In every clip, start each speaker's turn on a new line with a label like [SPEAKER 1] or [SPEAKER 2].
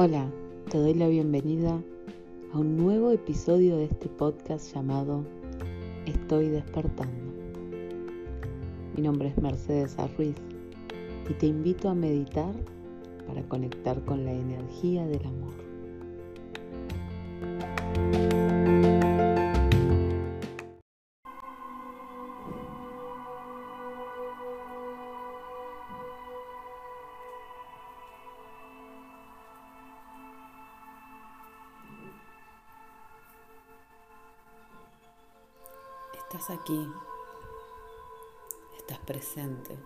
[SPEAKER 1] Hola, te doy la bienvenida a un nuevo episodio de este podcast llamado Estoy despertando. Mi nombre es Mercedes Arruiz y te invito a meditar para conectar con la energía del amor. Estás aquí, estás presente.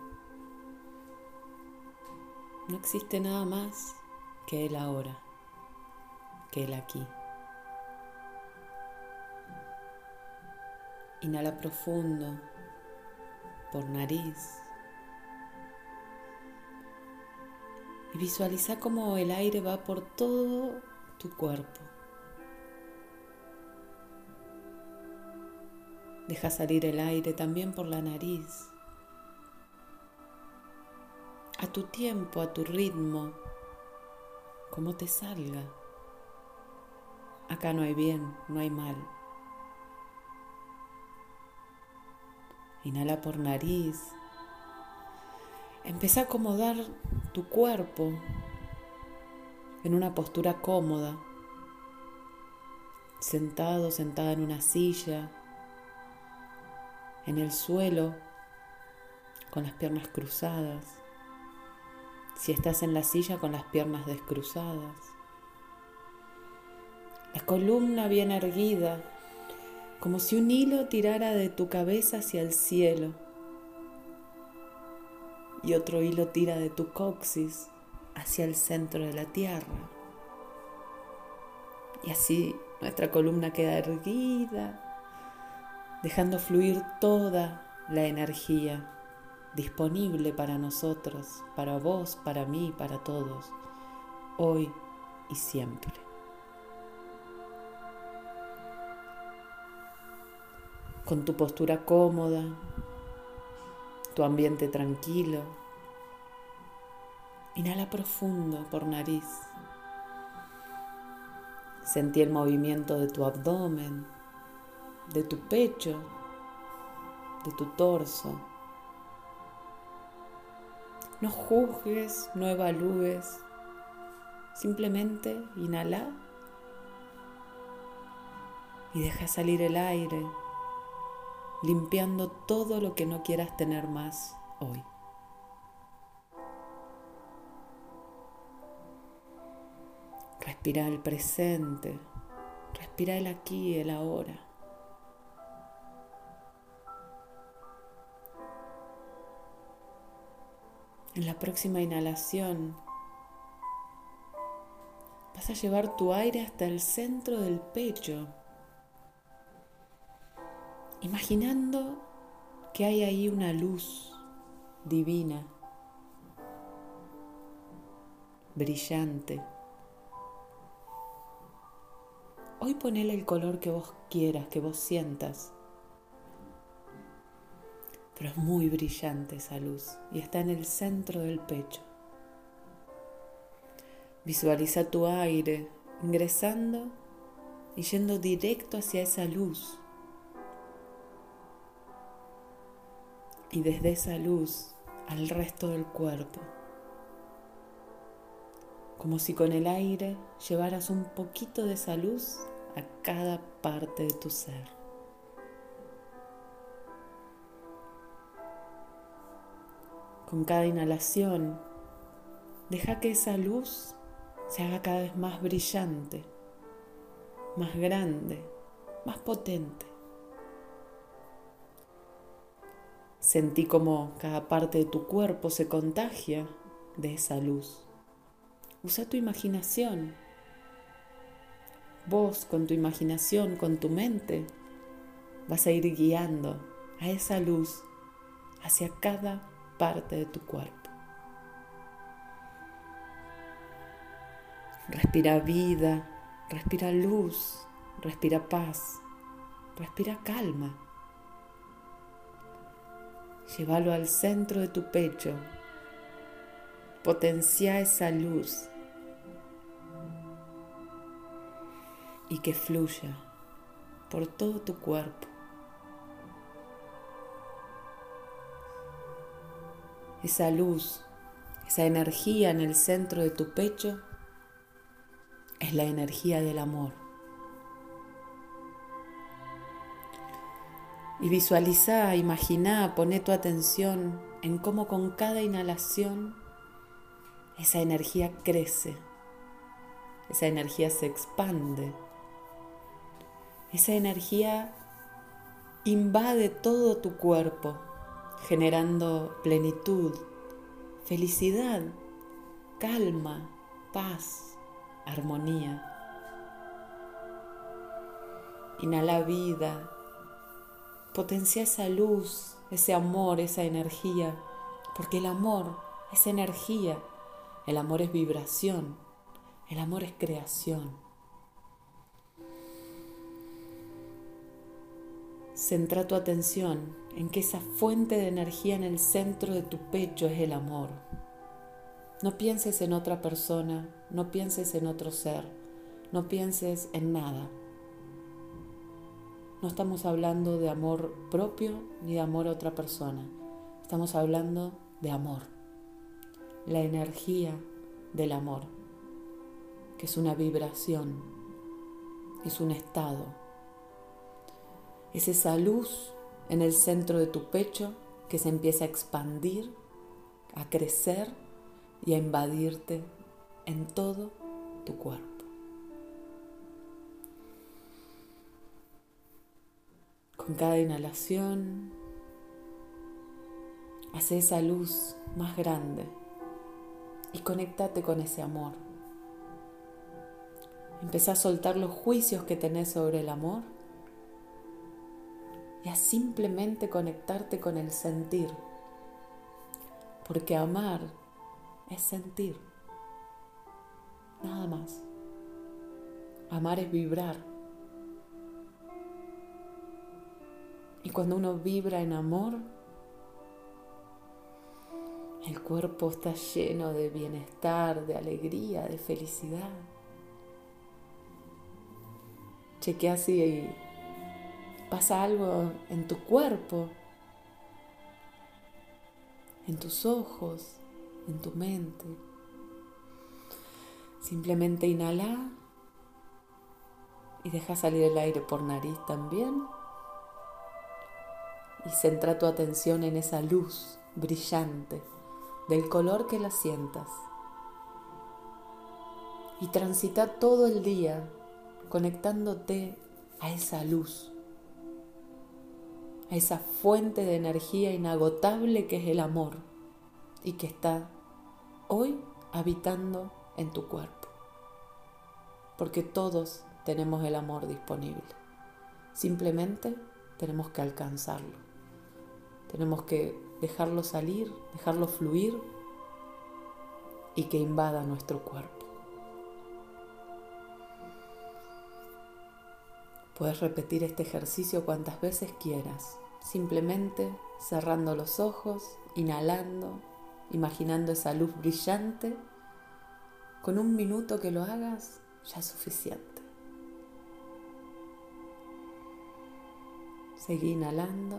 [SPEAKER 1] No existe nada más que el ahora, que el aquí. Inhala profundo por nariz y visualiza cómo el aire va por todo tu cuerpo. Deja salir el aire también por la nariz. A tu tiempo, a tu ritmo, como te salga. Acá no hay bien, no hay mal. Inhala por nariz. Empieza a acomodar tu cuerpo en una postura cómoda, sentado, sentada en una silla en el suelo con las piernas cruzadas. Si estás en la silla con las piernas descruzadas. La columna bien erguida, como si un hilo tirara de tu cabeza hacia el cielo y otro hilo tira de tu coxis hacia el centro de la tierra. Y así nuestra columna queda erguida dejando fluir toda la energía disponible para nosotros, para vos, para mí, para todos, hoy y siempre. Con tu postura cómoda, tu ambiente tranquilo, inhala profundo por nariz. Sentí el movimiento de tu abdomen, de tu pecho, de tu torso. No juzgues, no evalúes, simplemente inhala y deja salir el aire, limpiando todo lo que no quieras tener más hoy. Respira el presente, respira el aquí el ahora. En la próxima inhalación vas a llevar tu aire hasta el centro del pecho, imaginando que hay ahí una luz divina, brillante. Hoy ponele el color que vos quieras, que vos sientas pero es muy brillante esa luz y está en el centro del pecho. Visualiza tu aire ingresando y yendo directo hacia esa luz. Y desde esa luz al resto del cuerpo. Como si con el aire llevaras un poquito de esa luz a cada parte de tu ser. Con cada inhalación, deja que esa luz se haga cada vez más brillante, más grande, más potente. Sentí como cada parte de tu cuerpo se contagia de esa luz. Usa tu imaginación. Vos con tu imaginación, con tu mente, vas a ir guiando a esa luz hacia cada parte de tu cuerpo. Respira vida, respira luz, respira paz, respira calma. Llévalo al centro de tu pecho. Potencia esa luz. y que fluya por todo tu cuerpo. Esa luz, esa energía en el centro de tu pecho es la energía del amor. Y visualiza, imagina, pone tu atención en cómo con cada inhalación esa energía crece, esa energía se expande, esa energía invade todo tu cuerpo, generando plenitud, felicidad, calma, paz, armonía. Inhala vida, Potencia esa luz, ese amor, esa energía, porque el amor es energía, el amor es vibración, el amor es creación. Centra tu atención en que esa fuente de energía en el centro de tu pecho es el amor. No pienses en otra persona, no pienses en otro ser, no pienses en nada. No estamos hablando de amor propio ni de amor a otra persona. Estamos hablando de amor. La energía del amor, que es una vibración, es un estado. Es esa luz en el centro de tu pecho que se empieza a expandir, a crecer y a invadirte en todo tu cuerpo. Con cada inhalación, hace esa luz más grande y conéctate con ese amor. Empezá a soltar los juicios que tenés sobre el amor y a simplemente conectarte con el sentir. Porque amar es sentir. Nada más. Amar es vibrar. Y cuando uno vibra en amor, el cuerpo está lleno de bienestar, de alegría, de felicidad. Chequea si pasa algo en tu cuerpo, en tus ojos, en tu mente. Simplemente inhala y deja salir el aire por nariz también y centra tu atención en esa luz brillante del color que la sientas. Y transita todo el día conectándote a esa luz, a esa fuente de energía inagotable que es el amor y que está hoy habitando en tu cuerpo. Porque todos tenemos el amor disponible. Simplemente tenemos que alcanzarlo. Tenemos que dejarlo salir, dejarlo fluir y que invada nuestro cuerpo. Puedes repetir este ejercicio cuantas veces quieras, simplemente cerrando los ojos, inhalando, imaginando esa luz brillante. Con un minuto que lo hagas ya es suficiente. Seguí inhalando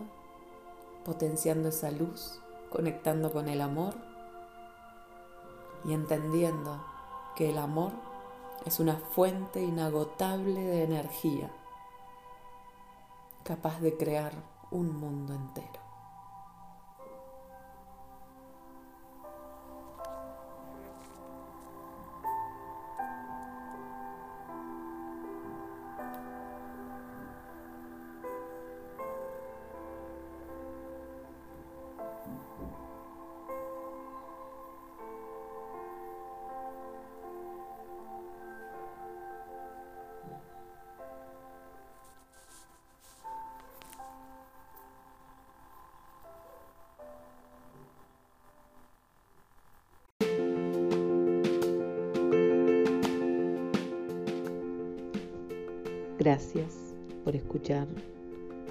[SPEAKER 1] potenciando esa luz, conectando con el amor y entendiendo que el amor es una fuente inagotable de energía, capaz de crear un mundo entero. Gracias por escuchar,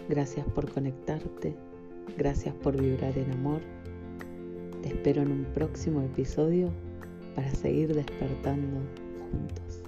[SPEAKER 1] gracias por conectarte, gracias por vibrar en amor. Te espero en un próximo episodio para seguir despertando juntos.